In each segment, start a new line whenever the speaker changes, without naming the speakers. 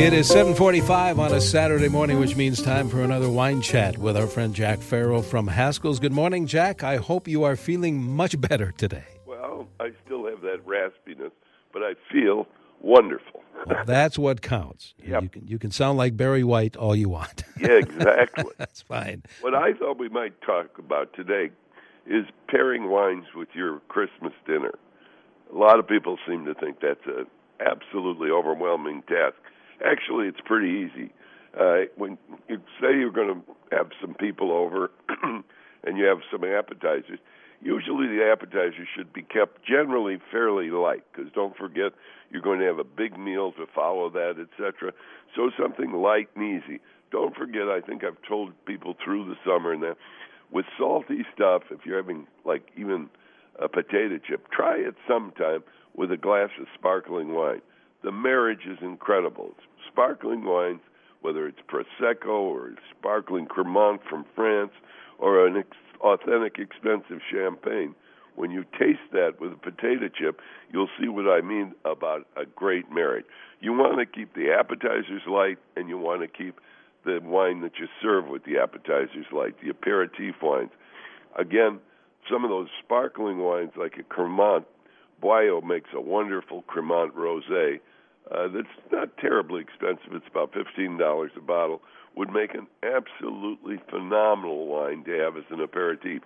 It is 7:45 on a Saturday morning, which means time for another wine chat with our friend Jack Farrell from Haskell's. Good morning, Jack. I hope you are feeling much better today.
Well, I still have that raspiness, but I feel wonderful.
Well, that's what counts.
Yep.
You can you can sound like Barry White all you want.
Yeah, exactly.
that's fine.
what I thought we might talk about today is pairing wines with your Christmas dinner. A lot of people seem to think that's an absolutely overwhelming task. Actually, it's pretty easy. Uh, when you say you're going to have some people over and you have some appetizers, usually the appetizers should be kept generally fairly light because don't forget you're going to have a big meal to follow that, etc. So something light and easy. Don't forget, I think I've told people through the summer and that with salty stuff, if you're having like even a potato chip, try it sometime with a glass of sparkling wine. The marriage is incredible. Sparkling wines, whether it's Prosecco or sparkling Cremant from France or an ex- authentic expensive champagne, when you taste that with a potato chip, you'll see what I mean about a great marriage. You want to keep the appetizers light and you want to keep the wine that you serve with the appetizers light, the aperitif wines. Again, some of those sparkling wines like a Cremant, Boyo makes a wonderful Cremant rosé uh, that's not terribly expensive. It's about fifteen dollars a bottle. Would make an absolutely phenomenal wine to have as an aperitif.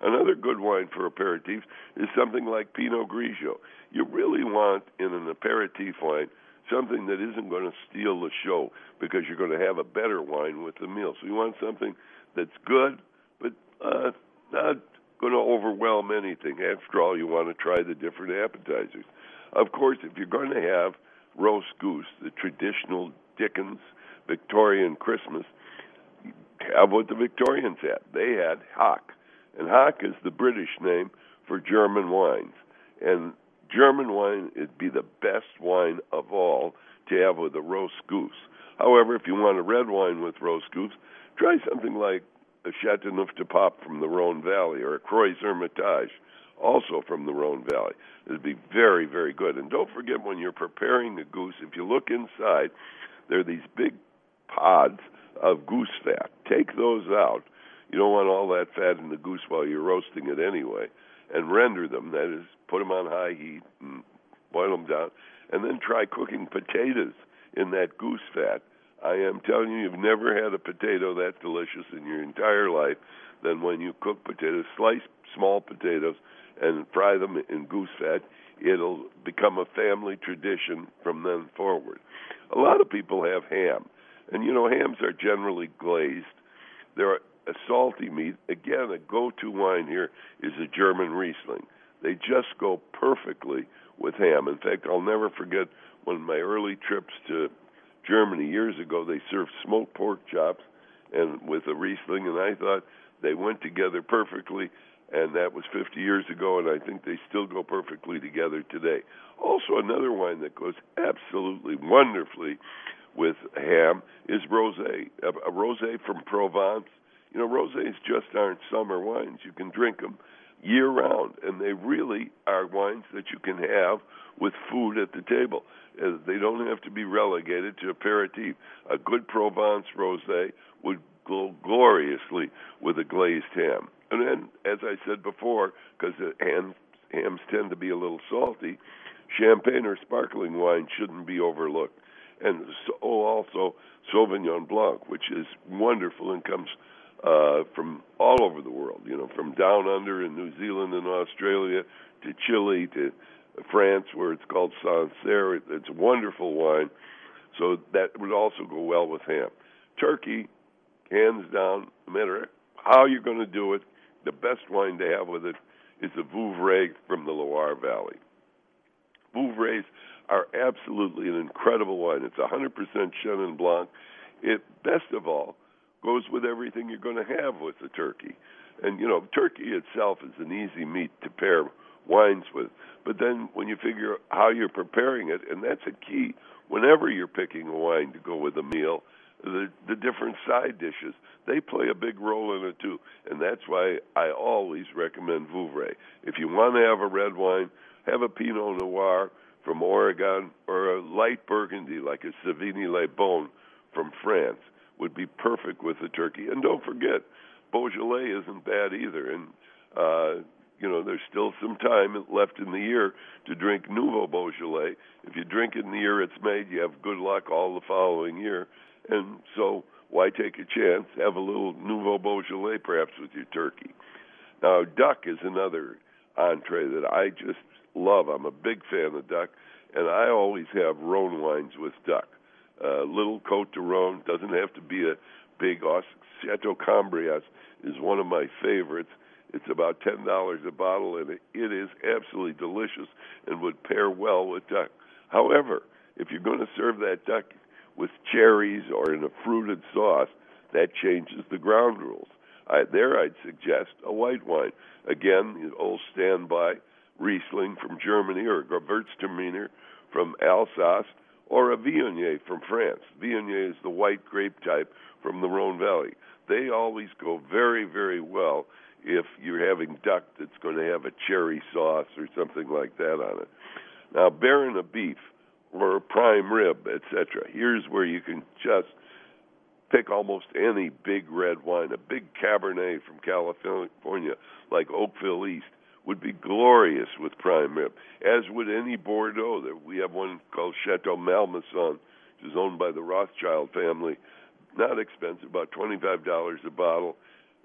Another good wine for aperitifs is something like Pinot Grigio. You really want in an aperitif wine something that isn't going to steal the show because you're going to have a better wine with the meal. So you want something that's good, but uh, not going to overwhelm anything. After all, you want to try the different appetizers. Of course, if you're going to have roast goose, the traditional Dickens Victorian Christmas, have what the Victorians had. They had Hock, and Hock is the British name for German wines. And German wine would be the best wine of all to have with a roast goose. However, if you want a red wine with roast goose, try something like a Chateauneuf du Pape from the Rhone Valley or a Crozes Hermitage also from the Rhone Valley. It'd be very, very good. And don't forget when you're preparing the goose, if you look inside, there are these big pods of goose fat. Take those out. You don't want all that fat in the goose while you're roasting it anyway. And render them. That is, put them on high heat and boil them down. And then try cooking potatoes in that goose fat. I am telling you, you've never had a potato that delicious in your entire life than when you cook potatoes. Slice small potatoes and fry them in goose fat, it'll become a family tradition from then forward. A lot of people have ham, and you know hams are generally glazed. They're a salty meat. Again, a go-to wine here is a German Riesling. They just go perfectly with ham. In fact, I'll never forget one of my early trips to Germany years ago. They served smoked pork chops and with a Riesling, and I thought they went together perfectly and that was 50 years ago, and I think they still go perfectly together today. Also, another wine that goes absolutely wonderfully with ham is rosé. A, a rosé from Provence. You know, rosés just aren't summer wines. You can drink them year round, and they really are wines that you can have with food at the table. Uh, they don't have to be relegated to aperitif. A good Provence rosé would go gloriously with a glazed ham. And then, as I said before, because hams, hams tend to be a little salty, champagne or sparkling wine shouldn't be overlooked. And so, oh, also Sauvignon Blanc, which is wonderful and comes uh, from all over the world. You know, from down under in New Zealand and Australia to Chile to France, where it's called Sancerre. It's a wonderful wine. So that would also go well with ham. Turkey, hands down, no matter how you're going to do it, the best wine to have with it is the Vouvray from the Loire Valley. Vouvrays are absolutely an incredible wine. It's 100% Chenin Blanc. It, best of all, goes with everything you're going to have with the turkey. And, you know, turkey itself is an easy meat to pair wines with. But then when you figure how you're preparing it, and that's a key whenever you're picking a wine to go with a meal – the the different side dishes. They play a big role in it too, and that's why I always recommend Vouvray. If you want to have a red wine, have a Pinot Noir from Oregon or a light Burgundy like a Savigny-lès-Beaune from France would be perfect with the turkey. And don't forget, Beaujolais isn't bad either. And uh, you know, there's still some time left in the year to drink Nouveau Beaujolais. If you drink it in the year it's made, you have good luck all the following year. And so, why take a chance? Have a little Nouveau Beaujolais perhaps with your turkey. Now, duck is another entree that I just love. I'm a big fan of duck, and I always have Rhone wines with duck. Uh, little Cote de Rhone doesn't have to be a big Chateau Cambrias is one of my favorites. It's about ten dollars a bottle, and it, it is absolutely delicious and would pair well with duck. However, if you're going to serve that duck with cherries or in a fruited sauce, that changes the ground rules. I, there, I'd suggest a white wine. Again, old standby Riesling from Germany or Gewürztraminer from Alsace or a Viognier from France. Viognier is the white grape type from the Rhone Valley. They always go very, very well if you're having duck that's going to have a cherry sauce or something like that on it. Now, Baron of beef or prime rib, etc. Here's where you can just pick almost any big red wine. A big Cabernet from California, like Oakville East, would be glorious with prime rib, as would any Bordeaux. We have one called Chateau Malmaison, which is owned by the Rothschild family. Not expensive, about $25 a bottle.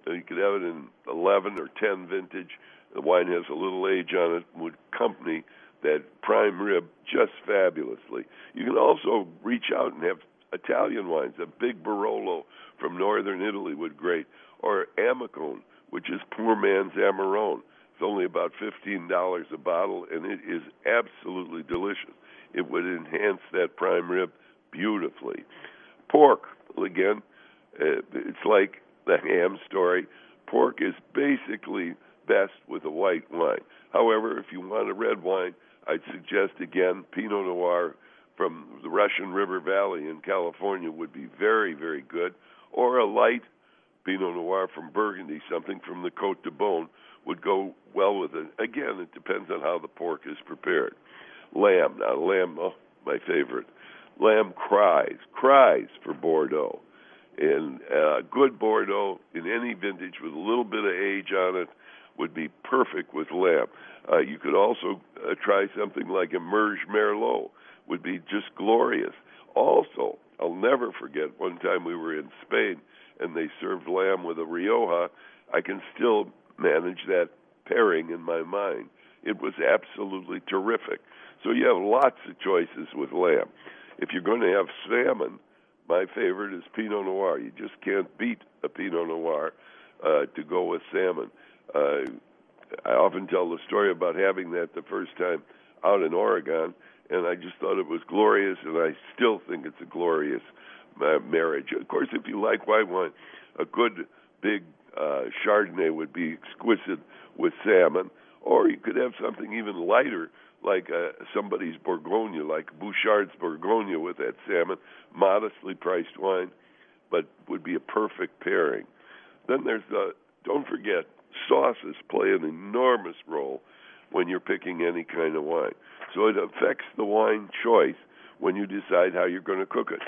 Uh, you could have it in 11 or 10 vintage. The wine has a little age on it, would accompany that prime rib just fabulously. You can also reach out and have Italian wines. A big Barolo from northern Italy would great, or Amicone, which is poor man's Amarone. It's only about fifteen dollars a bottle, and it is absolutely delicious. It would enhance that prime rib beautifully. Pork, again, uh, it's like the ham story. Pork is basically best with a white wine. However, if you want a red wine, I'd suggest again Pinot Noir from the Russian River Valley in California would be very, very good, or a light Pinot Noir from Burgundy, something from the Cote de Beaune, would go well with it. Again, it depends on how the pork is prepared. Lamb, now lamb, oh, my favorite. Lamb cries, cries for Bordeaux. And uh, good Bordeaux in any vintage with a little bit of age on it would be perfect with lamb. Uh, you could also uh, try something like a Merlot, would be just glorious. Also, I'll never forget one time we were in Spain and they served lamb with a Rioja. I can still manage that pairing in my mind. It was absolutely terrific. So you have lots of choices with lamb. If you're going to have salmon, my favorite is Pinot Noir. You just can't beat a Pinot Noir uh, to go with salmon. Uh, I often tell the story about having that the first time out in Oregon, and I just thought it was glorious, and I still think it's a glorious uh, marriage. Of course, if you like white wine, a good big uh, Chardonnay would be exquisite with salmon, or you could have something even lighter like uh, somebody's Bourgogne, like Bouchard's Bourgogne with that salmon, modestly priced wine, but would be a perfect pairing. Then there's the don't forget sauces play an enormous role when you're picking any kind of wine. So it affects the wine choice when you decide how you're going to cook it.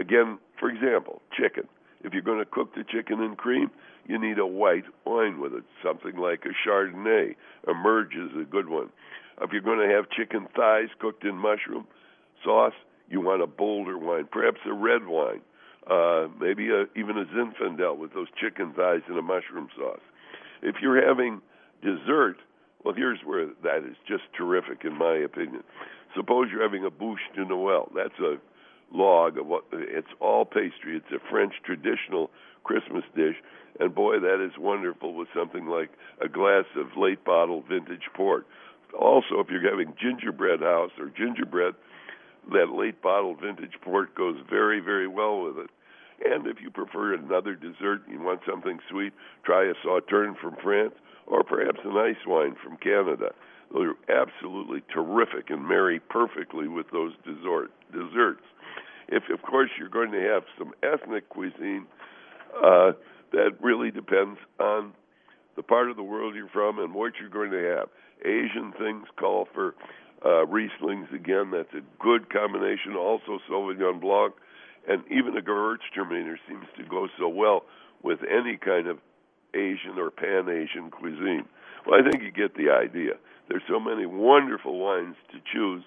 Again, for example, chicken. If you're going to cook the chicken in cream, you need a white wine with it, something like a Chardonnay. Emerge is a good one. If you're going to have chicken thighs cooked in mushroom sauce, you want a bolder wine, perhaps a red wine, uh, maybe a, even a Zinfandel with those chicken thighs in a mushroom sauce. If you're having dessert, well, here's where that is just terrific, in my opinion. Suppose you're having a bûche de Noël. That's a log of what it's all pastry. It's a French traditional Christmas dish, and boy, that is wonderful with something like a glass of late bottle vintage port. Also, if you're having gingerbread house or gingerbread, that late bottle vintage port goes very, very well with it. And if you prefer another dessert, you want something sweet, try a sauterne from France or perhaps an ice wine from Canada. Those are absolutely terrific and marry perfectly with those dessert, desserts. If, of course, you're going to have some ethnic cuisine, uh, that really depends on the part of the world you're from and what you're going to have. Asian things call for Uh, Rieslings, again, that's a good combination. Also, Sauvignon Blanc. And even a Gewürztraminer seems to go so well with any kind of Asian or Pan Asian cuisine. Well, I think you get the idea. There's so many wonderful wines to choose,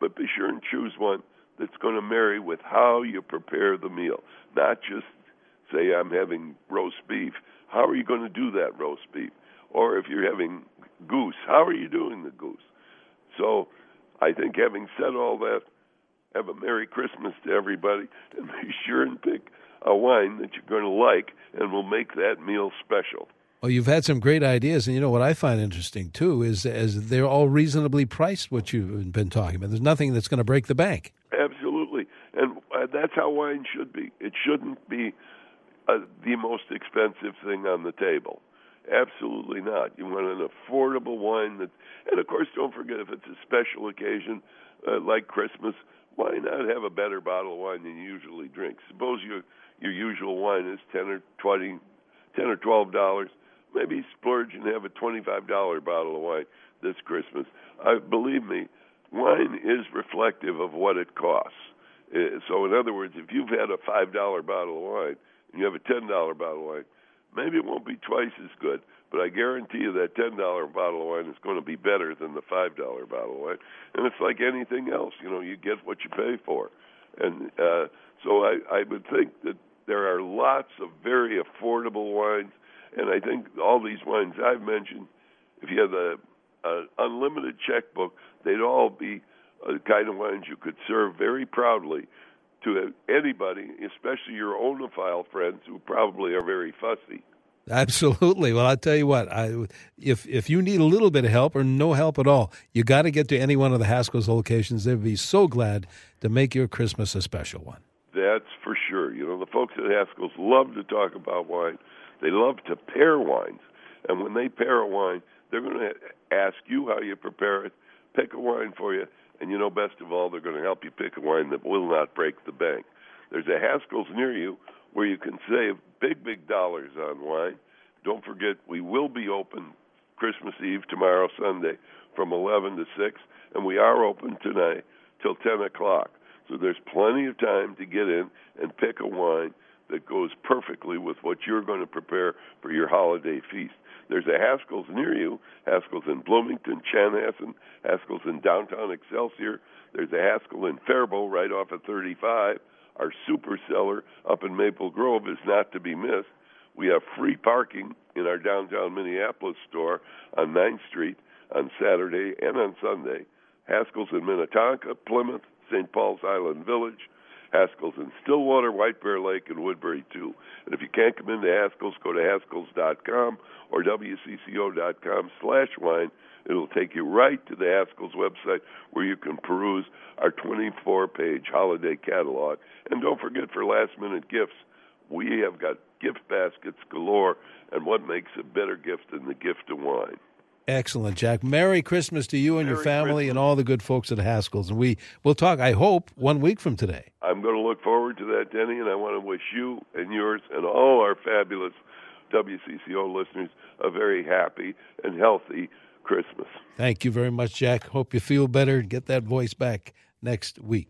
but be sure and choose one that's going to marry with how you prepare the meal. Not just say, I'm having roast beef. How are you going to do that roast beef? Or if you're having goose, how are you doing the goose? So I think having said all that, have a Merry Christmas to everybody and be sure and pick a wine that you're going to like and will make that meal special.
Well, you've had some great ideas, and you know what I find interesting too is as they're all reasonably priced. What you've been talking about, there's nothing that's going to break the bank.
Absolutely, and uh, that's how wine should be. It shouldn't be uh, the most expensive thing on the table. Absolutely not. You want an affordable wine that, and of course, don't forget if it's a special occasion uh, like Christmas, why not have a better bottle of wine than you usually drink? Suppose your your usual wine is ten or twenty, ten or twelve dollars. Maybe splurge and have a twenty-five dollar bottle of wine this Christmas. Uh, believe me, wine is reflective of what it costs. Uh, so, in other words, if you've had a five dollar bottle of wine and you have a ten dollar bottle of wine, maybe it won't be twice as good, but I guarantee you that ten dollar bottle of wine is going to be better than the five dollar bottle of wine. And it's like anything else, you know, you get what you pay for. And uh, so I, I would think that there are lots of very affordable wines, and I think all these wines I've mentioned, if you have a, a unlimited checkbook, they'd all be the kind of wines you could serve very proudly to anybody, especially your oenophile friends who probably are very fussy.
Absolutely. Well, I'll tell you what. I, if if you need a little bit of help or no help at all, you got to get to any one of the Haskell's locations. They'd be so glad to make your Christmas a special one.
That's for sure. You know, the folks at Haskell's love to talk about wine. They love to pair wines, and when they pair a wine, they're going to ask you how you prepare it, pick a wine for you, and you know, best of all, they're going to help you pick a wine that will not break the bank. There's a Haskell's near you where you can save big, big dollars on wine. Don't forget, we will be open Christmas Eve, tomorrow, Sunday, from 11 to 6, and we are open tonight till 10 o'clock. So there's plenty of time to get in and pick a wine that goes perfectly with what you're going to prepare for your holiday feast. There's a Haskell's near you, Haskell's in Bloomington, Chanhassen, Haskell's in downtown Excelsior. There's a Haskell in Faribault right off of 35. Our super cellar up in Maple Grove is not to be missed. We have free parking in our downtown Minneapolis store on 9th Street on Saturday and on Sunday. Haskell's in Minnetonka, Plymouth, St. Paul's Highland Village, Haskell's in Stillwater, White Bear Lake, and Woodbury too. And if you can't come into Haskell's, go to Haskells.com or WCCO.com slash wine. It'll take you right to the Haskell's website where you can peruse our 24 page holiday catalog. And don't forget for last minute gifts, we have got gift baskets galore. And what makes a better gift than the gift of wine?
Excellent, Jack. Merry Christmas to you and
Merry
your family
Christmas.
and all the good folks at Haskell's. And we will talk, I hope, one week from today.
I'm going to look forward to that, Denny, and I want to wish you and yours and all our fabulous WCCO listeners a very happy and healthy Christmas.
Thank you very much, Jack. Hope you feel better and get that voice back next week.